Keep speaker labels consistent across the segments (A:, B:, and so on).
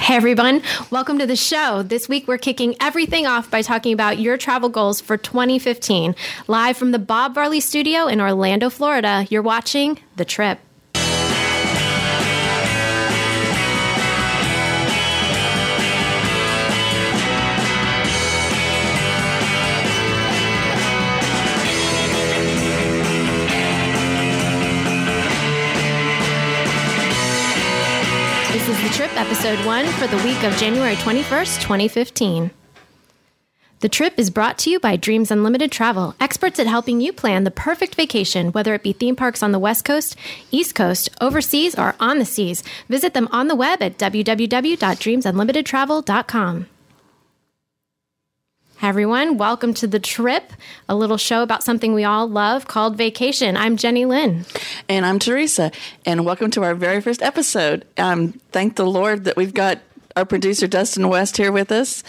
A: Hey everyone, welcome to the show. This week we're kicking everything off by talking about your travel goals for 2015. Live from the Bob Varley studio in Orlando, Florida, you're watching The Trip. Trip, episode one for the week of January 21st, 2015. The trip is brought to you by Dreams Unlimited Travel, experts at helping you plan the perfect vacation, whether it be theme parks on the West Coast, East Coast, overseas, or on the seas. Visit them on the web at www.dreamsunlimitedtravel.com. Hi, everyone. Welcome to The Trip, a little show about something we all love called vacation. I'm Jenny Lynn.
B: And I'm Teresa, and welcome to our very first episode. Um, thank the Lord that we've got our producer Dustin West here with us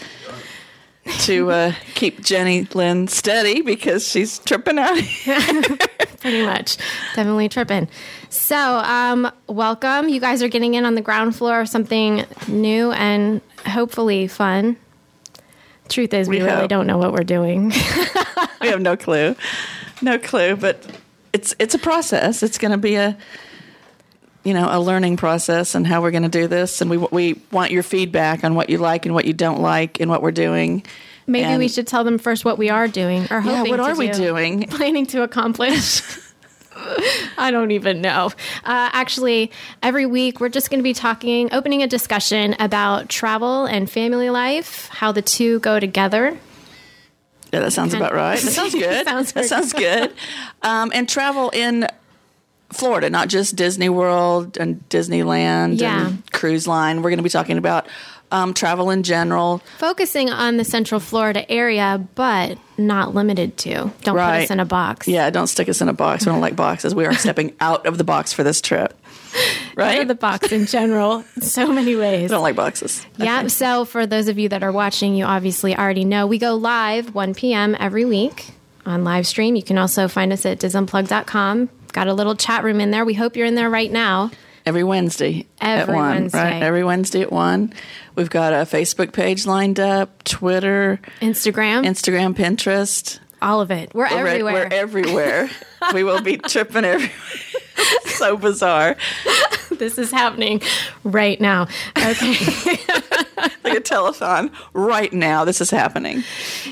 B: to uh, keep Jenny Lynn steady because she's tripping out.
A: Pretty much. Definitely tripping. So, um, welcome. You guys are getting in on the ground floor of something new and hopefully fun. Truth is, we,
B: We
A: really
B: hope.
A: don't know what we're doing.
B: we have no clue, no clue, but it's it's a process. It's going to be a you know a learning process and how we're going to do this, and we we want your feedback on what you like and what you don't like and what we're doing.
A: Maybe
B: And-
A: we should tell them first what we are doing or hoping.
B: Yeah,
A: what
B: are we doing?
A: Planning to accomplish. I don't even know. Uh, actually, every week we're just going to be talking, opening a discussion about travel and family life, how the two go together.
B: Yeah, that sounds about right. That sounds good.
A: Sounds
B: that sounds good. Um, and travel in Florida, not just Disney World and Disneyland
A: Yeah.
B: and cruise line. We're going to be talking about um, travel in general.
A: Focusing on the Central Florida area, but not limited to. Don't put us in a box.
B: Yeah, don't stick us in a box. We don't like boxes. We are stepping out of the box for this trip.
A: Out
B: Right?
A: of the box in general, so many ways.
B: I don't like boxes.
A: Yeah. So for those of you that are watching, you obviously already know we go live 1 p.m. every week on live stream. You can also find us at disunplugged.com. Got a little chat room in there. We hope you're in there right now.
B: Every Wednesday
A: Every
B: at 1.
A: Wednesday.
B: Right? Every Wednesday at 1. We've got a Facebook page lined up, Twitter,
A: Instagram,
B: Instagram, Pinterest.
A: all of it. We're,
B: We're-
A: everywhere.
B: We're everywhere. we will be tripping everywhere. so bizarre.
A: this is happening right now. Okay.
B: Like a telethon right now. This is happening.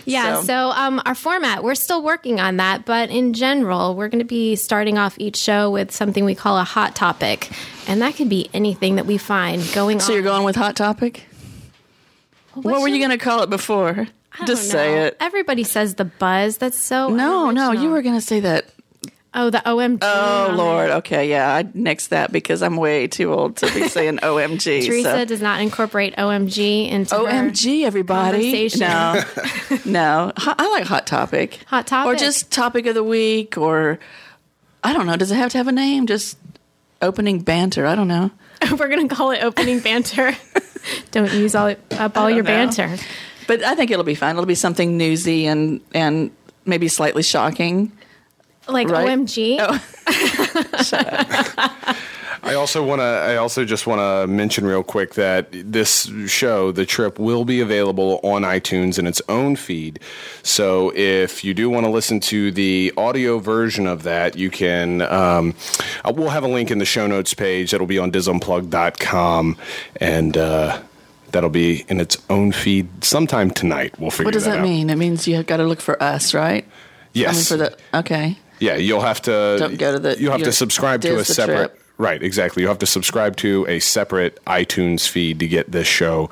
A: Yeah,
B: So-
A: so, um, our format, we're still working on that, but in general, we're going to be starting off each show with something we call a hot topic. And that could be anything that we find going
B: So
A: on.
B: So you're going with hot topic? what were you going to call it before? Just
A: don't
B: say it.
A: Everybody says the buzz. That's so
B: No, no, you were going to say that.
A: Oh, the OMG.
B: Oh Lord. Okay, yeah, I nixed that because I'm way too old to be saying OMG.
A: Teresa
B: so.
A: does not incorporate OMG into her
B: OMG, everybody! No, no. I like hot topic.
A: Hot topic.
B: or just topic of the week, or I don't know. Does it have to have a name? Just opening banter. I don't know.
A: We're going to call it opening banter. Don't use all up all your
B: know.
A: banter.
B: But I think it'll be fun. It'll be something newsy and and maybe slightly shocking.
A: Like
B: Right.
A: OMG.
B: Oh.
C: I also want to. I also just want to mention real quick that this show, the trip, will be available on iTunes in its own feed. So if you do want to listen to the audio version of that, you can. Um, we'll have a link in the show notes page. That'll be on disunplugged.com, and uh, that'll be in its own feed sometime tonight. We'll figure
B: What does that
C: out.
B: mean? It means you have got to look for us, right?
C: Yes.
B: I mean, for the okay.
C: Yeah, you'll have to.
B: Don't go to the-
C: You'll have to subscribe to a separate.
B: Trip.
C: Right, exactly. You have to subscribe to a separate iTunes feed to get this show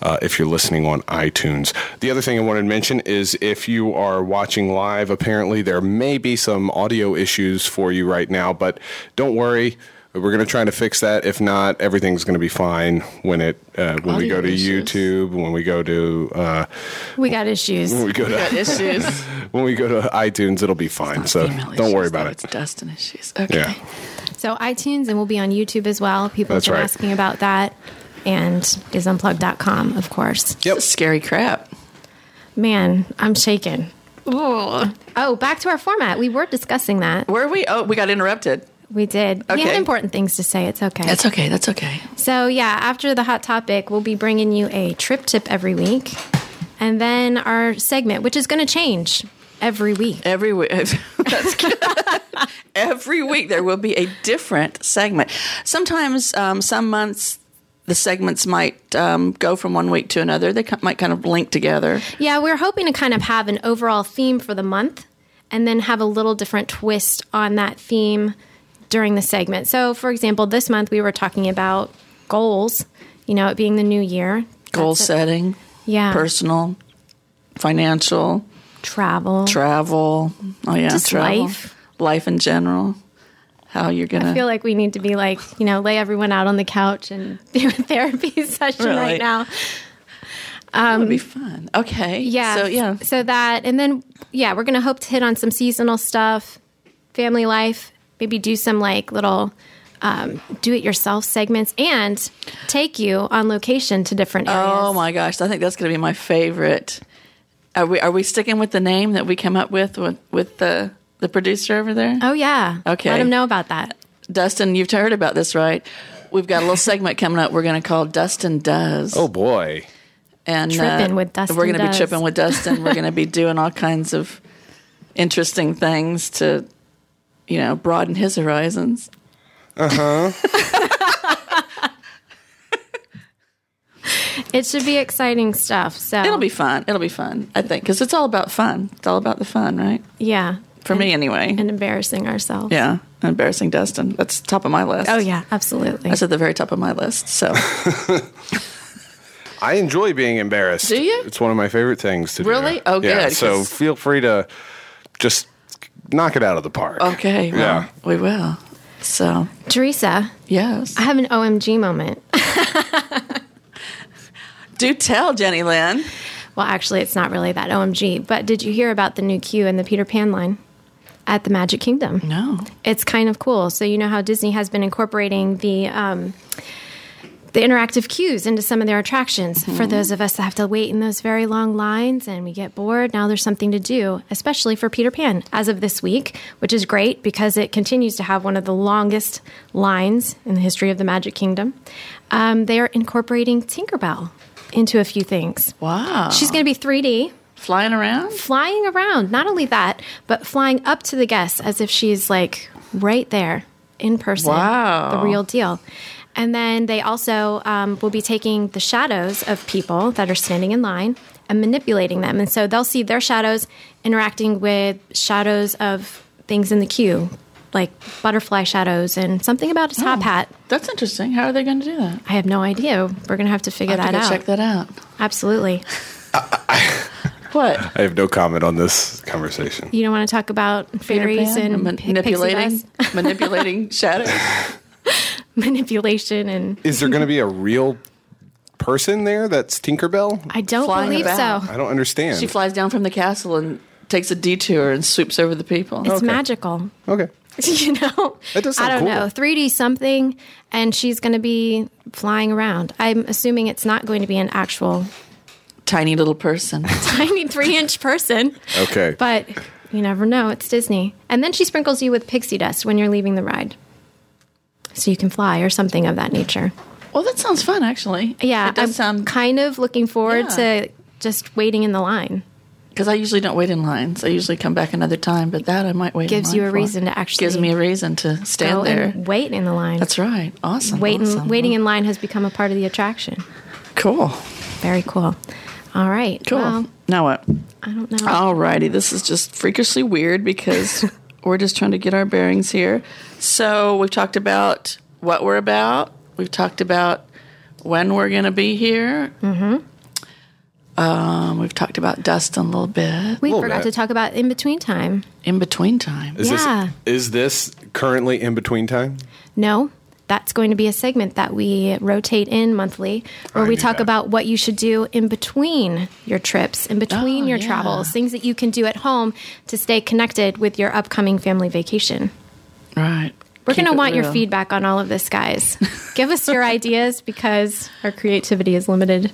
C: uh, if you're listening on iTunes. The other thing I wanted to mention is if you are watching live, apparently there may be some audio issues for you right now, but don't worry. We're going to try to fix that. If not, everything's going to be fine when it uh, when we go to
B: issues.
C: YouTube, when we go to uh,
A: We got issues.
C: when we go
B: Got
C: to
B: issues.
C: when we go to iTunes, it'll be fine. So don't worry about it.
B: It's Dustin issues. Okay.
C: Yeah.
A: So iTunes, and we'll be on YouTube as well. People have been
C: right.
A: asking about that. And disunplugged.com, of course.
B: This is scary crap.
A: Man, I'm shaking. Ooh. Oh, back to our format. We were discussing that.
B: Where we? Oh, we got interrupted.
A: We did. We
B: Okay.
A: had important things to say. It's okay.
B: That's okay. That's okay.
A: So, yeah, after the hot topic, we'll be bringing you a trip tip every week. And then our segment, which is going to change every week.
B: Every week. Every week there will be a different segment. Sometimes, um, some months, the segments might um, go from one week to another. They might kind of link together.
A: Yeah, we're hoping to kind of have an overall theme for the month and then have a little different twist on that theme during the segment. So, for example, this month we were talking about goals, you know, it being the new year.
B: Goal
A: That's it.
B: setting,
A: Yeah.
B: personal, financial,
A: Travel.
B: travel. Oh yeah,
A: Just
B: travel.
A: life.
B: life in general. How you're gonna
A: I feel like we need to be like, you know, lay everyone out on the couch and do a therapy session
B: Really?
A: right now.
B: that would be fun. Okay,
A: um, Yeah.
B: So yeah,
A: So that, and then, yeah, we're going to hope to hit on some seasonal stuff, family life, maybe do some like little um, do it yourself segments and take you on location to different areas.
B: Oh my gosh, I think that's going to be my favorite. Are we are we sticking with the name that we came up with with, with the the producer over there?
A: Oh, yeah.
B: Okay.
A: Let them know about that.
B: Dustin, you've heard about this, right? We've got a little segment coming up. We're going to call Dustin Does.
C: Oh boy.
B: and uh,
A: with Dustin
B: We're going to be
A: Does.
B: tripping with Dustin. We're going to be doing all kinds of interesting things to, you know, broaden his horizons. Uh huh.
A: it should be exciting stuff. So
B: It'll be fun. It'll be fun, I think, because it's all about fun. It's all about the fun, right?
A: yeah,
B: For me, anyway.
A: and embarrassing ourselves.
B: yeah, embarrassing Dustin. That's top of my list.
A: Oh yeah, absolutely.
B: That's at the very top of my list. So
C: I enjoy being embarrassed.
B: Do you?
C: It's one of my favorite things to do.
B: Really? Oh,
C: Yeah,
B: good,
C: so
B: 'cause-
C: feel free to just knock it out of the park.
B: okay, well,
C: Yeah.
B: we will. So
A: Teresa,
B: yes,
A: I have an OMG moment.
B: do tell Jenny Lynn.
A: Well, actually, it's not really that OMG, but did you hear about the new queue in the Peter Pan line at the Magic Kingdom?
B: No.
A: It's kind of cool. So you know how Disney has been incorporating the um, the interactive queues into some of their attractions. For those of us that have to wait in those very long lines and we get bored, now there's something to do, especially for Peter Pan as of this week, which is great because it continues to have one of the longest lines in the history of the Magic Kingdom. Um, they are incorporating Tinkerbell into a few things.
B: Wow.
A: She's going to be 3D
B: flying around.
A: flying around. Not only that, but flying up to the guests as if she's like right there in person.
B: Wow.
A: The real deal. And then they also um, will be taking the shadows of people that are standing in line and manipulating them. And so they'll see their shadows interacting with shadows of things in the queue, like butterfly shadows and something about a top hat.
B: That's interesting. How are they going to do that?
A: I have no idea. We're going to have to figure
B: I have
A: that
B: to go
A: out.
B: check that out.
A: Absolutely.
B: What?
C: I have no comment on this conversation.
A: You don't want to talk about fairies and
B: Man-
A: pixie
B: manipulating,
A: dust?
B: manipulating shadows.
A: manipulation and
C: Is there going to be a real person there that's Tinkerbell?
A: I don't
B: Flying
A: believe
B: about.
A: so.
C: I don't understand.
B: She flies down from the castle and takes a detour and swoops over the people.
A: It's
C: Okay.
A: magical.
C: okay.
A: you know?
C: That does
A: I don't
C: cool.
A: know. 3D something and she's going to be flying around. I'm assuming it's not going to be an actual
B: Tiny little person.
A: tiny 3-inch person,
C: Okay.
A: but you never know. It's Disney. And then she sprinkles you with pixie dust when you're leaving the ride. So you can fly or something of that nature.
B: Well, that sounds fun, actually.
A: Yeah,
B: it does
A: I'm
B: sound
A: kind of looking forward
B: Yeah.
A: to just waiting in the line.
B: because I usually don't wait in lines. I usually come back another time, but that I might wait. in
A: Gives
B: line
A: you a
B: for.
A: reason to actually
B: gives me a reason to stand there.
A: and wait in the line.
B: That's right. Awesome.
A: Waiting,
B: awesome.
A: waiting in line has become a part of the attraction.
B: Cool.
A: Very cool. All right.
B: Cool.
A: Well,
B: now what?
A: I don't know.
B: All righty. this is just freakishly weird because we're just trying to get our bearings here. So we've talked about what we're about. We've talked about when we're going to be here. Mm-hmm. Um, we've talked about Dustin a little bit.
A: we
C: little
A: forgot
C: bit.
A: to talk about in between time.
B: In between time.
C: Is
A: Yeah.
C: this is this currently in between time?
A: No, that's going to be a segment that we rotate in monthly where
C: I
A: we talk
C: that.
A: about what you should do in between your trips, in between
B: Oh,
A: your
B: yeah.
A: travels, things that you can do at home to stay connected with your upcoming family vacation.
B: Right.
A: We're going to
B: it
A: want your feedback on all of this, guys. Give us your ideas because our creativity is limited.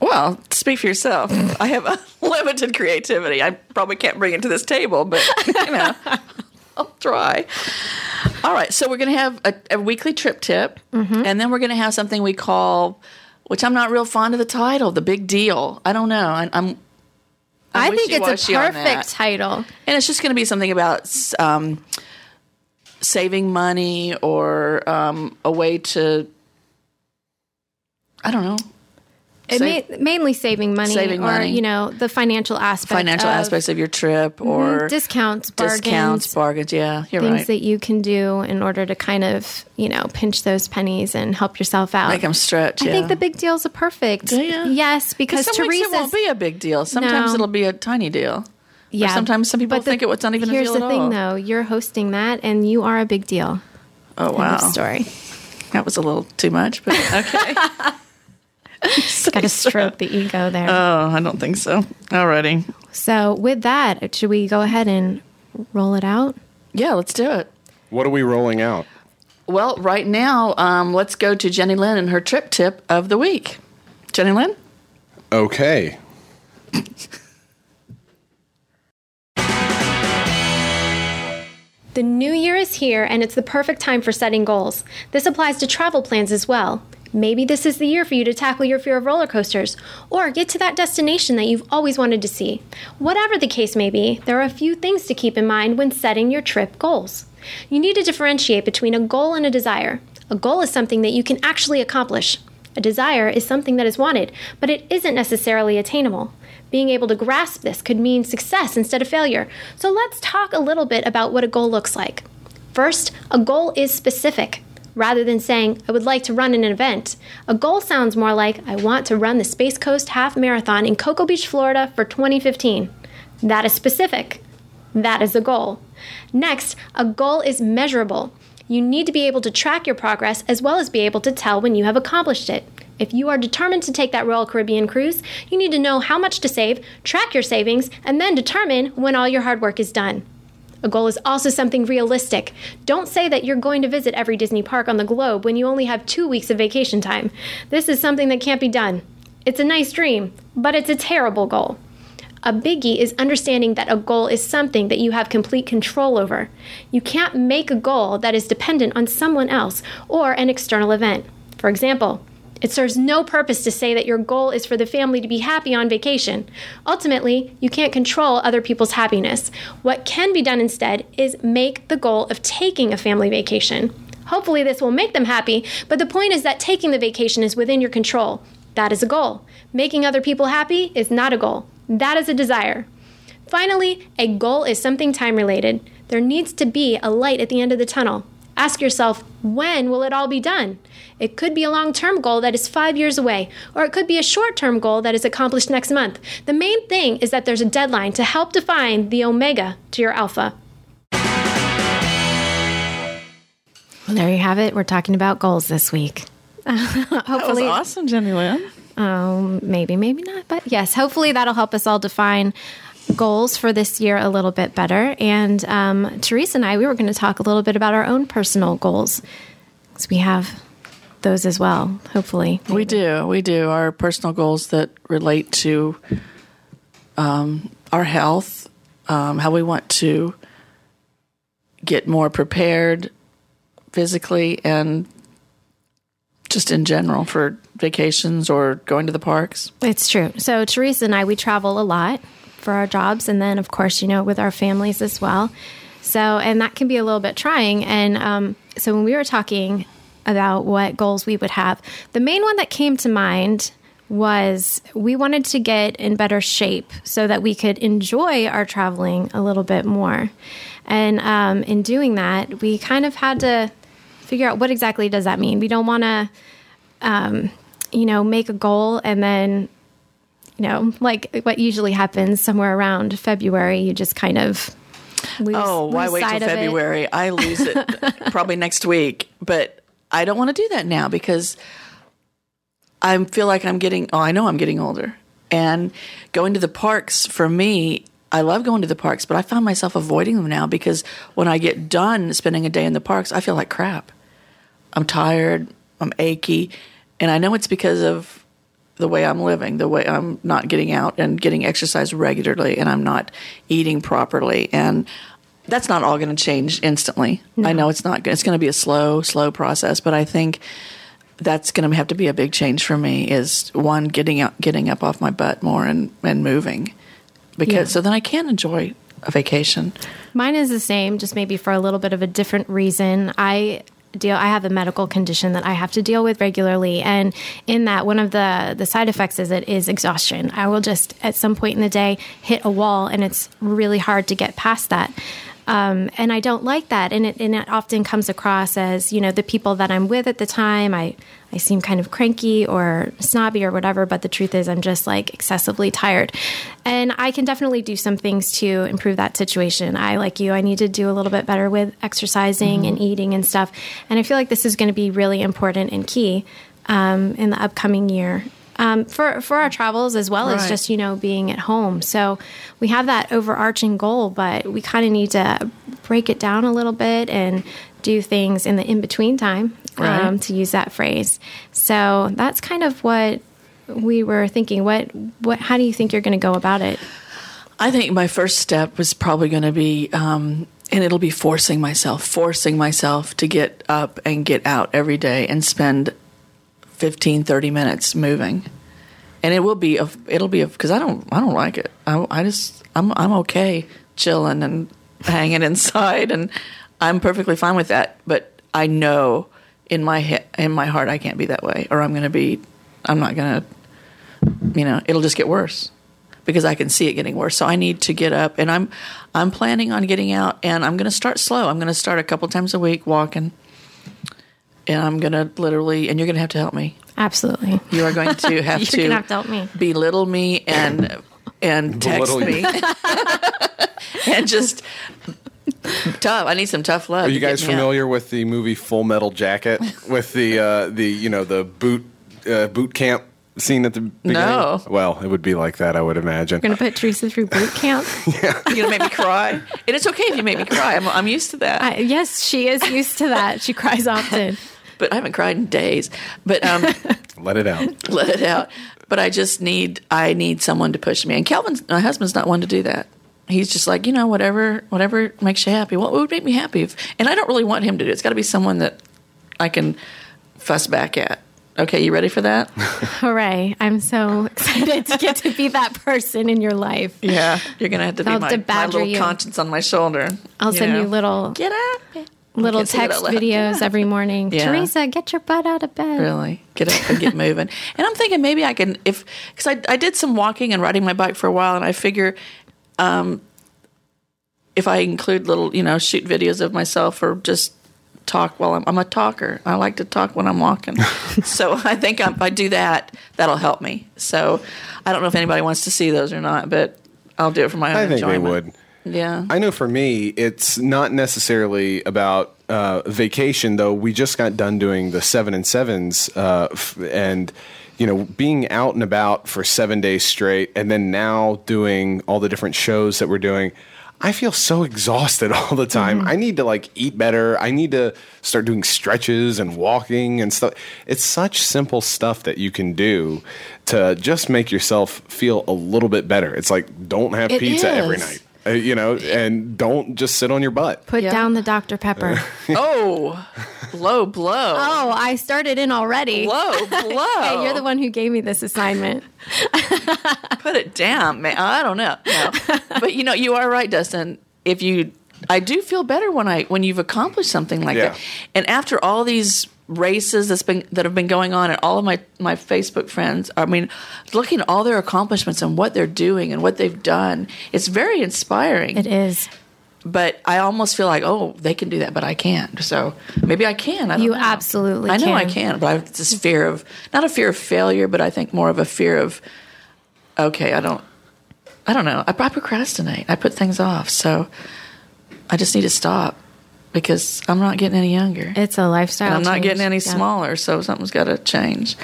B: Well, speak for yourself. I have a limited creativity. I probably can't bring it to this table, but you know, I'll try. All right, so we're going to have a, a weekly trip tip,
A: Mm-hmm.
B: and then we're going to have something we call, which I'm not real fond of the title, the big deal. I don't know. I, I'm.
A: I think it's a perfect title.
B: and it's just going to be something about um, saving money or um, a way to. I don't know. Save-
A: ma- mainly saving money,
B: Saving
A: or
B: money.
A: you know the financial aspect,
B: financial
A: of
B: aspects of your trip mm-hmm. or
A: discounts, bargains,
B: discounts, bargains. Yeah, you're
A: things
B: right.
A: that you can do in order to kind of you know pinch those pennies and help yourself out.
B: Make them stretch.
A: I think the big deals are perfect.
B: Ya?
A: Yes, because
B: some weeks it won't be a big deal. Sometimes
A: No.
B: it'll be a tiny deal.
A: Yeah,
B: sometimes some people
A: the-
B: think it was not even a
A: Here's
B: deal
A: the thing,
B: all.
A: though: you're hosting that, and you are a big deal.
B: Oh wow,
A: story.
B: that was a little too much, but okay.
A: Got to stroke the ego there.
B: oh, I don't think so. Alrighty,
A: so, with that, should we go ahead and roll it out?
B: yeah, let's do it.
C: What are we rolling out?
B: Well, right now, um, let's go to Jenny Lynn and her trip tip of the week. Jenny Lynn,
C: Okay.
A: The new year is here, and it's the perfect time for setting goals. This applies to travel plans as well. Maybe this is the year for you to tackle your fear of roller coasters or get to that destination that you've always wanted to see. Whatever the case may be, there are a few things to keep in mind when setting your trip goals. You need to differentiate between a goal and a desire. A goal is something that you can actually accomplish. A desire is something that is wanted, but it isn't necessarily attainable. Being able to grasp this could mean success instead of failure. So let's talk a little bit about what a goal looks like. First, a goal is specific. Rather than saying, I would like to run an event, a goal sounds more like, I want to run the Space Coast Half Marathon in Cocoa Beach, Florida for 2015. That is specific. That is a goal. Next, a goal is measurable. You need to be able to track your progress as well as be able to tell when you have accomplished it. If you are determined to take that Royal Caribbean cruise, you need to know how much to save, track your savings, and then determine when all your hard work is done. A goal is also something realistic. Don't say that you're going to visit every Disney park on the globe when you only have two weeks of vacation time. This is something that can't be done. It's a nice dream, but it's a terrible goal. A biggie is understanding that a goal is something that you have complete control over. You can't make a goal that is dependent on someone else or an external event. For example, it serves no purpose to say that your goal is for the family to be happy on vacation. Ultimately, you can't control other people's happiness. What can be done instead is make the goal of taking a family vacation. Hopefully, this will make them happy, but the point is that taking the vacation is within your control. That is a goal. Making other people happy is not a goal. That is a desire. Finally, a goal is something time related. There needs to be a light at the end of the tunnel. Ask yourself, when will it all be done? It could be a long term goal that is five years away, or it could be a short term goal that is accomplished next month. The main thing is that there's a deadline to help define the omega to your alpha. Well, there you have it. We're talking about goals this week.
B: that was
A: Hopefully,
B: awesome, Jenny Lynn.
A: um, maybe, maybe not, but yes, hopefully that'll help us all define goals for this year a little bit better. And um, Teresa and I, we were going to talk a little bit about our own personal goals because we have those as well. Hopefully,
B: We do. We do. Our personal goals that relate to um, our health, um, how we want to get more prepared physically and just in general for vacations or going to the parks.
A: It's true. So Teresa and I, we travel a lot for our jobs, and then of course, you know, with our families as well. So, and that can be a little bit trying. And um, so, when we were talking about what goals we would have, the main one that came to mind was we wanted to get in better shape so that we could enjoy our traveling a little bit more. And um, in doing that, we kind of had to figure out what exactly does that mean. We don't want to um, you know, make a goal and then, you know, like what usually happens somewhere around February, you just kind of lose.
B: Oh, why
A: lose
B: wait till
A: of it.
B: February? I lose it probably next week. But I don't want to do that now because I feel like I'm getting, oh, I know I'm getting older. And going to the parks for me, I love going to the parks, but I find myself avoiding them now because when I get done spending a day in the parks, I feel like crap. I'm tired, I'm achy, and I know it's because of the way I'm living, the way I'm not getting out and getting exercise regularly, and I'm not eating properly. And that's not all going to change instantly. I know it's not. It's going to be a slow, slow process, but I think that's going to have to be a big change for me. Is one getting up, getting up off my butt more and and moving, because
A: Yeah.
B: so then I can enjoy a vacation.
A: Mine is the same, just maybe for a little bit of a different reason. I deal I have a medical condition that I have to deal with regularly and in that one of the the side effects is it is exhaustion. I will just at some point in the day hit a wall and it's really hard to get past that. Um, and I don't like that, and it, and it often comes across as you know the people that I'm with at the time. I I seem kind of cranky or snobby or whatever, but the truth is I'm just like excessively tired, and I can definitely do some things to improve that situation. I like you, I need to do a little bit better with exercising and eating and stuff, and I feel like this is going to be really important and key um, in the upcoming year um, for for our travels as well as just you know being at home. So we have that overarching goal, but we kind of need to break it down a little bit and do things in the in between time, um, to use that phrase. So that's kind of what we were thinking. What what? How do you think you're going to go about it?
B: I think my first step was probably going to be, um, and it'll be forcing myself, forcing myself to get up and get out every day and spend 15, 30 minutes moving. And it will be, a, it'll be, because I don't, I don't like it. I, I just, I'm, I'm okay chilling and hanging inside, and I'm perfectly fine with that. But I know in my head, in my heart, I can't be that way, or I'm going to be, I'm not going to, you know, it'll just get worse because I can see it getting worse. So I need to get up, and I'm I'm planning on getting out, and I'm going to start slow. I'm going to start a couple times a week walking, and I'm going to literally, and you're going to have to help me.
A: Absolutely.
B: You are going to have
A: You're
B: to
A: gonna have to help me.
B: belittle me and and text
C: Belittle
B: me and just tough. I need some tough love.
C: Are you guys
B: me out.
C: familiar with the movie Full Metal Jacket with the uh, the you know the boot uh, boot camp scene at the beginning?
B: No.
C: Well, it would be like that, I would imagine.
A: We're going to put Teresa through boot camp. yeah.
B: You're gonna make me cry, and it's okay if you make me cry. I'm, I'm used to that.
A: I, yes, she is used to that. She cries often.
B: but I haven't cried in days. But um,
C: Let it out.
B: let it out. But I just need I need someone to push me. And Kelvin's my husband's not one to do that. He's just like you know whatever whatever makes you happy. What would make me happy? If, and I don't really want him to do. it. It's got to be someone that I can fuss back at. Okay, you ready for that?
A: Hooray. I'm so excited to get to be that person in your life.
B: Yeah, you're gonna have to be
A: I'll
B: my, my little
A: you.
B: conscience on my shoulder.
A: I'll send
B: know.
A: you little
B: Get up.
A: little
B: can't say that
A: text
B: out loud.
A: videos every morning.
B: Yeah.
A: Teresa, get your butt out of bed.
B: Really get up and get moving. And I'm thinking maybe I can if because I I did some walking and riding my bike for a while, and I figure. Um, if I include little, you know, shoot videos of myself or just talk while I'm, I'm a talker. I like to talk when I'm walking. so I think if I do that, that'll help me. So I don't know if anybody wants to see those or not, but I'll do it for my own
C: I think
B: enjoyment.
C: they would.
B: Yeah.
C: I know for me, it's not necessarily about uh, vacation, though. We just got done doing the seven and sevens, uh, f- and you know, being out and about for seven days straight, and then now doing all the different shows that we're doing. I feel so exhausted all the time.
B: Mm-hmm.
C: I need to like eat better. I need to start doing stretches and walking and stuff. It's such simple stuff that you can do to just make yourself feel a little bit better. It's like don't have
B: It
C: pizza every night uh, you know, and don't just sit on your butt.
A: Put
B: Yeah.
A: down the Dr. Pepper.
B: oh, low blow.
A: oh, I started in already.
B: Low blow.
A: Hey, you're the one who gave me this assignment.
B: put it down, man. I don't know. No. but you know, you are right, Dustin. If you, I do feel better when I when you've accomplished something like
C: Yeah.
B: that. And after all these races that's been that have been going on, and all of my my Facebook friends, I mean, looking at all their accomplishments and what they're doing and what they've done, it's very inspiring.
A: It is.
B: but I almost feel like, oh, they can do that, but I can't. So maybe I can. I don't
A: You
B: know.
A: absolutely
B: I know I
A: can.
B: can, but I have this fear of not a fear of failure, but I think more of a fear of, okay, I don't, I don't know. I, I procrastinate. I put things off. So I just need to stop because I'm not getting any younger.
A: It's a lifestyle.
B: And I'm not
A: change.
B: getting any
A: Yeah.
B: smaller, so something's got to change.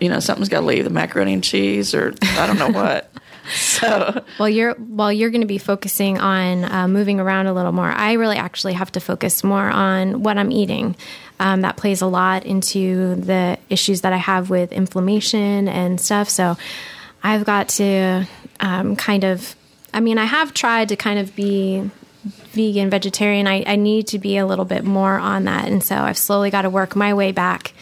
B: You know, something's got to leave the macaroni and cheese, or I don't know what. So
A: Well, you're while you're going to be focusing on uh, moving around a little more. I really actually have to focus more on what I'm eating. Um, that plays a lot into the issues that I have with inflammation and stuff. So I've got to um, kind of. I mean, I have tried to kind of be vegan, vegetarian. I, I need to be a little bit more on that. And so I've slowly got to work my way back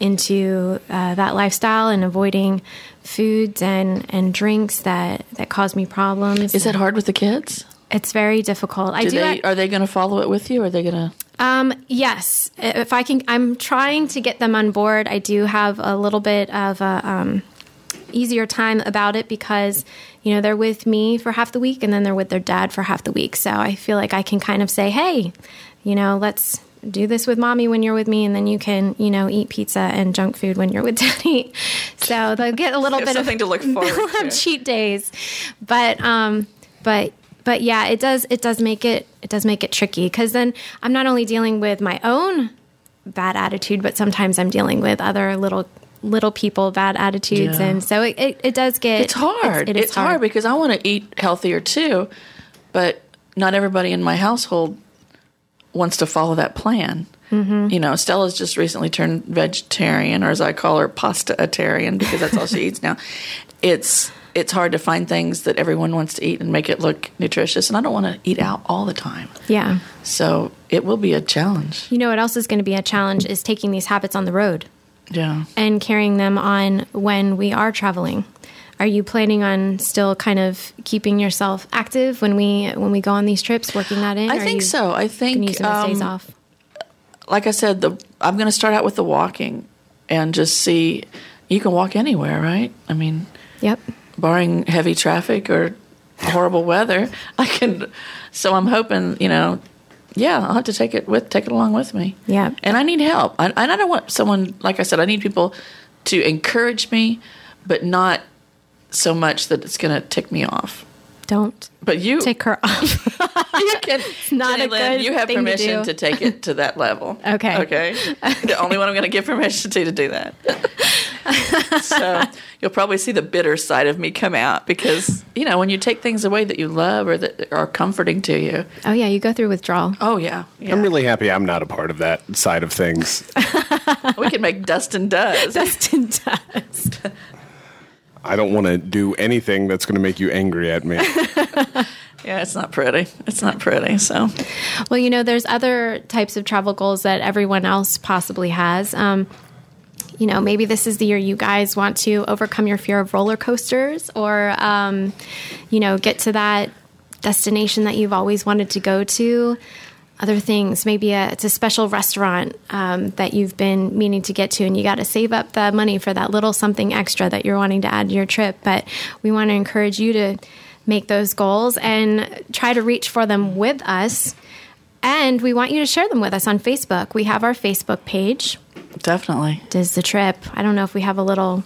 A: into uh, that lifestyle and avoiding foods and, and drinks that, that cause me problems.
B: Is that hard with the kids?
A: It's very difficult. I
B: Do
A: do.
B: they, are they going to follow it with you? Or are they going to?
A: Um, yes, if I can, I'm trying to get them on board. I do have a little bit of a um, easier time about it because you know they're with me for half the week and then they're with their dad for half the week. So I feel like I can kind of say, hey, you know, let's do this with mommy when you're with me, and then you can, you know, eat pizza and junk food when you're with daddy. So they'll get a little bit
B: something
A: of
B: to look forward
A: have
B: to.
A: cheat days, but um, but but yeah, it does it does make it it does make it tricky because then I'm not only dealing with my own bad attitude, but sometimes I'm dealing with other little little people bad attitudes,
B: Yeah.
A: and so it, it, it does get
B: It's hard.
A: it is
B: it's hard. because I want to eat healthier too, but not everybody in my household wants to follow that plan. Mm-hmm. You know, Stella's just recently turned vegetarian, or as I call her, pasta-atarian, because that's all she eats now. It's it's hard to find things that everyone wants to eat and make it look nutritious, and I don't want to eat out all the time.
A: yeah.
B: So it will be a challenge.
A: You know what else is going to be a challenge is taking these habits on the road.
B: Yeah.
A: and carrying them on when we are traveling. Are you planning on still kind of keeping yourself active when we when we go on these trips, working that in?
B: I think so. I think
A: use those days
B: um,
A: off.
B: like I said, the I'm going to start out with the walking and just see. You can walk anywhere, right? I mean,
A: Yep.
B: barring heavy traffic or horrible weather, I can. So I'm hoping, you know, yeah, I'll have to take it with take it along with me.
A: Yeah.
B: and I need help. I, and I don't want someone like I said. I need people to encourage me, but not so much that it's going to tick me off.
A: Don't
B: But you,
A: take her off.
B: you can,
A: not
B: Jenny
A: a
B: Lynn,
A: good
B: you have
A: to
B: permission
A: do.
B: to, take it to that level.
A: Okay.
B: Okay. the only one I'm going to give permission to to do that. so you'll probably see the bitter side of me come out because you know when you take things away that you love or that are comforting to you.
A: oh yeah, you go through withdrawal.
B: Oh yeah, yeah.
C: I'm really happy I'm not a part of that side of things.
B: we can make Dustin does.
A: Dustin does.
C: I don't want to do anything that's going to make you angry at me.
B: yeah, it's not pretty. It's not pretty. So
A: Well, you know, there's other types of travel goals that everyone else possibly has. Um, you know, maybe this is the year you guys want to overcome your fear of roller coasters or, um, you know, get to that destination that you've always wanted to go to. Other things, maybe a, it's a special restaurant um, that you've been meaning to get to, and you got to save up the money for that little something extra that you're wanting to add to your trip. But we want to encourage you to make those goals and try to reach for them with us. And we want you to share them with us on Facebook. We have our Facebook page,
B: definitely,
A: Does the Trip. I don't know if we have a little.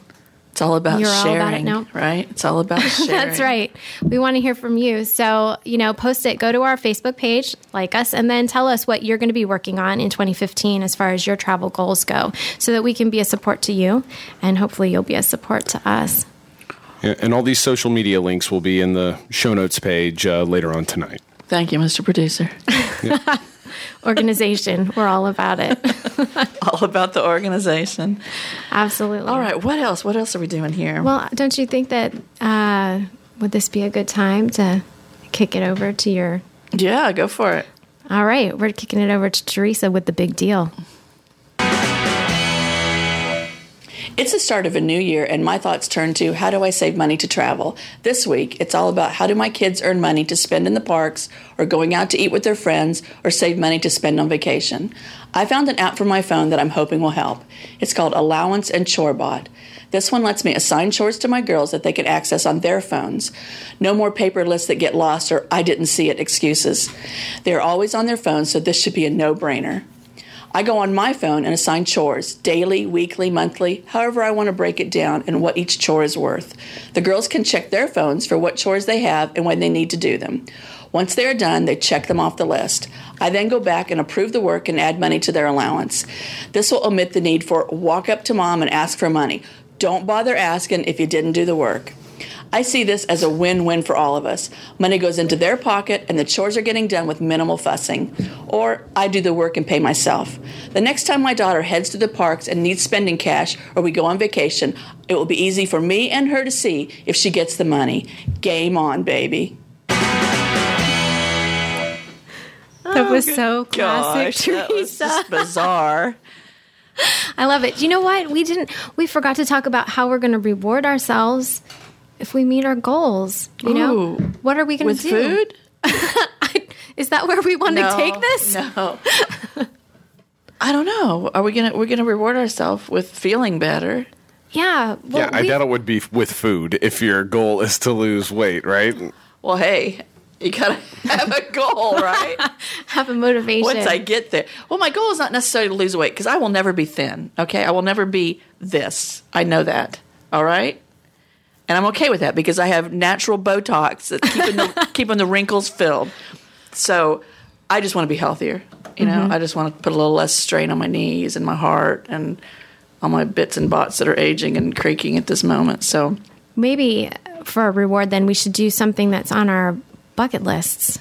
B: it's all about
A: You're all
B: sharing,
A: about it now?
B: right? It's all about sharing.
A: That's right. We want to hear from you. So, you know, post it, go to our Facebook page, like us, and then tell us what you're going to be working on in 2015 as far as your travel goals go so that we can be a support to you and hopefully you'll be a support to us.
C: Yeah, and all these social media links will be in the show notes page uh, later on tonight.
B: Thank you, Mr. Producer.
A: Organization, we're all about it.
B: all about the organization.
A: Absolutely.
B: All right, what else? What else are we doing here?
A: Well, don't you think that uh, would this be a good time to kick it over to your?
B: yeah, go for it.
A: All right, we're kicking it over to Teresa with the big deal.
B: It's the start of a new year, and my thoughts turn to how do I save money to travel? This week, it's all about how do my kids earn money to spend in the parks, or going out to eat with their friends, or save money to spend on vacation. I found an app for my phone that I'm hoping will help. It's called Allowance and Chorebot. This one lets me assign chores to my girls that they can access on their phones. No more paper lists that get lost or I didn't see it excuses. They're always on their phones, so this should be a no brainer. I go on my phone and assign chores daily, weekly, monthly, however I want to break it down and what each chore is worth. The girls can check their phones for what chores they have and when they need to do them. Once they are done, they check them off the list. I then go back and approve the work and add money to their allowance. This will omit the need for walk up to mom and ask for money. Don't bother asking if you didn't do the work. I see this as a win win for all of us. Money goes into their pocket and the chores are getting done with minimal fussing. Or I do the work and pay myself. The next time my daughter heads to the parks and needs spending cash or we go on vacation, it will be easy for me and her to see if she gets the money. Game on, baby.
A: That oh, was so classic,
B: Gosh, that was
A: Teresa.
B: just bizarre.
A: I love it. You know what? We didn't. We forgot to talk about how we're going to reward ourselves if we meet our goals. You know,
B: Ooh.
A: what are we going to do?
B: food?
A: Is that where we want to take this?
B: No. I don't know. Are we gonna we're gonna reward ourselves with feeling better?
A: Yeah. Well,
C: yeah, I
A: we-
C: doubt it would be with food if your goal is to lose weight, right?
B: Well, hey, you gotta have a goal, right?
A: have a motivation.
B: Once I get there. Well, my goal is not necessarily to lose weight because I will never be thin. Okay, I will never be this. I know that. All right, and I'm okay with that because I have natural Botox that's keeping the keeping the wrinkles filled. So I just want to be healthier. You know,
A: Mm-hmm.
B: I just want to put a little less strain on my knees and my heart and all my bits and bots that are aging and creaking at this moment. So
A: Maybe for a reward, then we should do something that's on our bucket lists.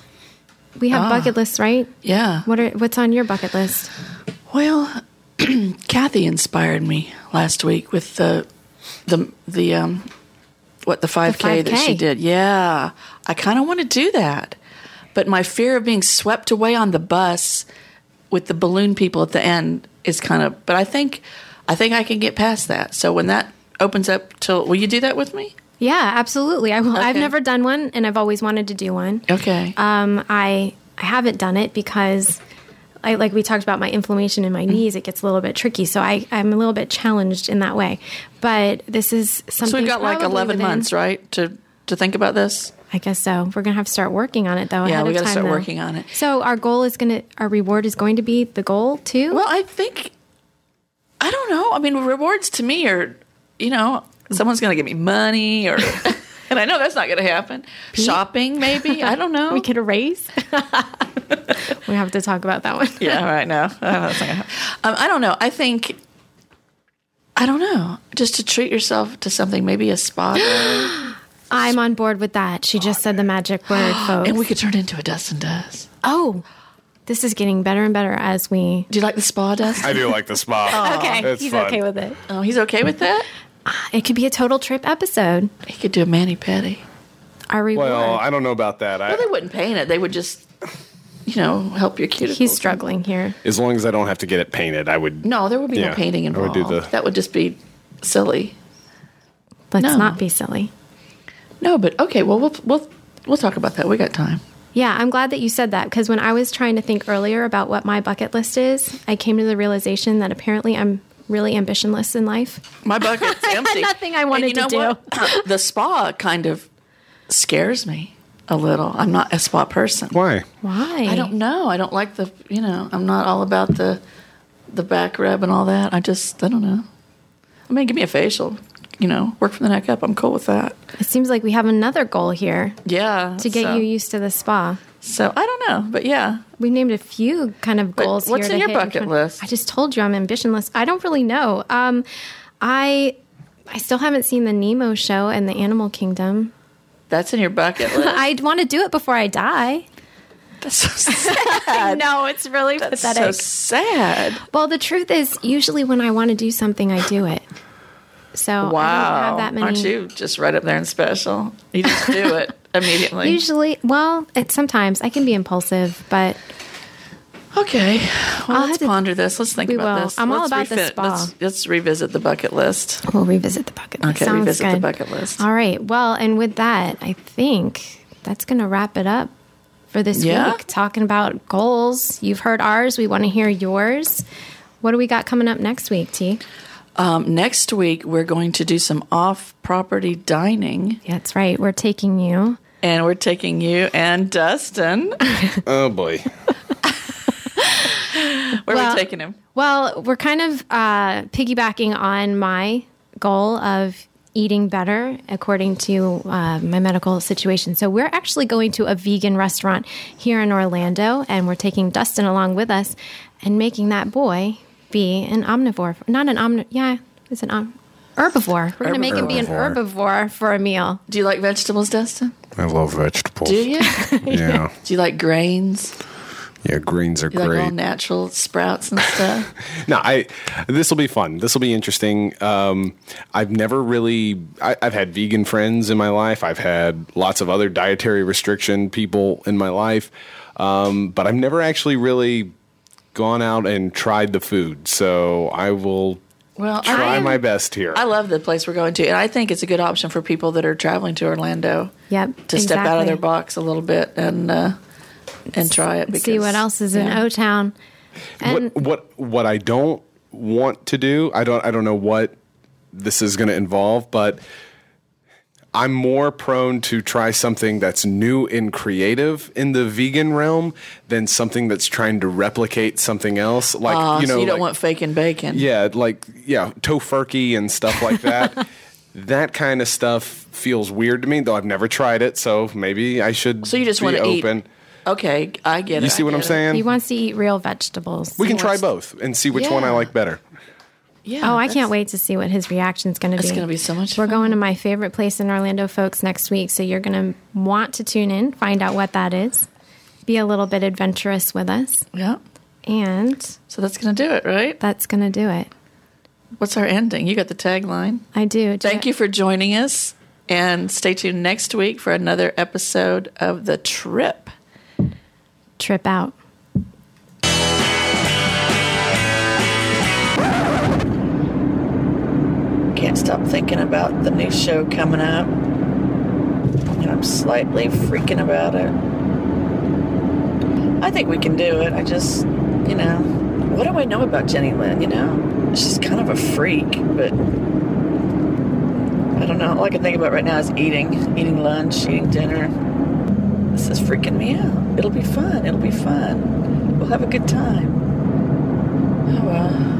A: We have
B: Ah.
A: bucket lists, right?
B: yeah.
A: What are what's on your bucket list?
B: Well, Kathy inspired me last week with the the the um what the 5K, that
A: 5K.
B: she did. Yeah. I kind of want to do that. But my fear of being swept away on the bus with the balloon people at the end is kind of but I think I think I can get past that. So when that opens up till will you do that with me?
A: Yeah, absolutely. I will. I've never done one, and I've always wanted to do one.
B: Okay.
A: Um, I I haven't done it because, I like we talked about my inflammation in my
B: Mm.
A: knees. It gets a little bit tricky, so I I'm a little bit challenged in that way. But this is something.
B: so we've got like 11
A: within-
B: months, right? To to think about this.
A: I guess so. We're gonna have to start working on it though.
B: Yeah, we got to start
A: though.
B: working on it.
A: So our goal is gonna, our reward is going to be the goal too.
B: Well, I think I don't know. I mean, rewards to me are, you know, someone's going to give me money, or and I know that's not going to happen. Shopping, maybe. I don't know.
A: we could erase. we have to talk about that one.
B: yeah, right now. That's not gonna happen. Um, I don't know. I think. I don't know. Just to treat yourself to something, maybe a spa day,
A: I'm on board with that. She just said the magic word, folks.
B: and we could turn it into a dust and does.
A: oh, this is getting better and better as we.
B: Do you like the spa, Dust?
C: I do like the spa.
A: Okay,
C: It's
A: he's
C: fun.
A: okay with it.
B: Oh, he's okay with that.
A: It could be a total trip episode.
B: He could do a mani pedi.
A: Our reward.
C: Well, I don't know about that. I,
B: Well, they wouldn't paint it. They would just, you know, help your cuticles.
A: He's struggling here.
C: as long as I don't have to get it painted, I would.
B: No, there would be
C: Yeah,
B: no painting
C: I would
B: involved.
C: do the-
B: That would just be silly.
A: Let's
B: No.
A: not be silly.
B: No, but okay. Well, we'll we'll we'll talk about that. We got time.
A: Yeah, I'm glad that you said that because when I was trying to think earlier about what my bucket list is, I came to the realization that apparently I'm really ambitionless in life.
B: My bucket's empty.
A: nothing I wanted
B: And you
A: to
B: do. what? Uh, the spa kind of scares me a little. I'm not a spa person.
C: Why?
A: Why?
B: I don't know. I don't like the. You know, I'm not all about the the back rub and all that. I just I don't know. I mean, give me a facial. You know, work from the neck up. I'm cool with that.
A: It seems like we have another goal here
B: Yeah.
A: to get
B: so,
A: you used to the spa.
B: So I don't know, but yeah.
A: We named a few kind of
B: But
A: goals
B: what's
A: here.
B: in your bucket
A: twen-
B: list?
A: I just told you I'm ambitionless. I don't really know. Um, I I still haven't seen the Nemo show and the Animal Kingdom.
B: That's in your bucket list.
A: I'd want to do it before I die.
B: That's so sad.
A: no, it's really
B: That's so sad.
A: well, the truth is, usually when I want to do something, I do it. So I don't
B: Wow.
A: have that many.
B: Aren't you just right up there and special? You just do it immediately.
A: Usually, well, it, sometimes I can be impulsive, but
B: okay. Well,
A: I'll
B: let's
A: have to-
B: ponder this. Let's think about
A: will.
B: this.
A: I'm all
B: Let's
A: about the
B: refi-
A: spa.
B: Let's, let's revisit the bucket list.
A: we'll revisit the bucket list.
B: Okay,
A: Sounds
B: revisit the bucket list.
A: All right. Well, and with that, I think that's going to wrap it up for this
B: Yeah?
A: week. Talking about goals. You've heard ours. We want to hear yours. What do we got coming up next week, T?
B: Um, next week, we're going to do some off property dining,
A: that's right. We're taking you.
B: And we're taking you and Dustin.
C: Oh boy.
B: Where are
A: Well-
B: we taking him?
A: Well, we're kind of uh, piggybacking on my goal of eating better according to uh, my medical situation. So we're actually going to a vegan restaurant here in Orlando, and we're taking Dustin along with us and making that boy be an omnivore. Not an omni. Yeah, it's an om- herbivore. We're going to make him be an herbivore for a meal.
B: Do you like vegetables, Dustin?
C: I love vegetables.
B: Do you?
C: Yeah.
B: do you like grains?
C: Yeah, greens are
B: You like all
C: great.
B: natural sprouts and stuff.
C: No, I. This will be fun. This will be interesting. Um, I've never really. I, I've had vegan friends in my life. I've had lots of other dietary restriction people in my life, um, but I've never actually really gone out and tried the food. So I will
B: Well,
C: try
B: I,
C: my best here.
B: I love the place we're going to, and I think it's a good option for people that are traveling to Orlando
A: Yep.
B: to step out of their box a little bit and uh, and try it. Because,
A: See what else is in. O Town. And
C: what what what I don't want to do, I don't I don't know what this is going to involve, but I'm more prone to try something that's new and creative in the vegan realm than something that's trying to replicate something else. Like
B: Ah,
C: you know,
B: so you don't
C: like-
B: want fake and bacon.
C: yeah, like yeah, tofurkey and stuff like that. that kind of stuff feels weird to me, though I've never tried it. So maybe I should.
B: So you just want to eat.
C: open.
B: Okay, I get it.
C: You see what I'm
B: it.
C: saying?
A: he wants to eat real vegetables.
C: we can try both and see which one I like better.
B: Oh, yeah.
A: Oh, I can't wait to see what his reaction's going to be.
B: It's gonna be so much
A: We're
B: fun.
A: going to my favorite place in Orlando, folks, next week. So you're going to want to tune in, find out what that is, be a little bit adventurous with us.
B: Yeah.
A: And
B: So that's going to do it, right?
A: that's going to do it.
B: What's our ending? You got the tagline.
A: I do.
B: Thank you for joining us, and stay tuned next week for another episode of the trip.
A: Trip out.
B: Can't stop thinking about the new show coming up, and I'm slightly freaking about it. I think we can do it. I just, you know, what do I know about Jenny Lynn? You know, she's kind of a freak, but I don't know. All I can think about right now is eating, eating lunch, eating dinner. This is freaking me out. It'll be fun. It'll be fun. We'll have a good time. Oh well.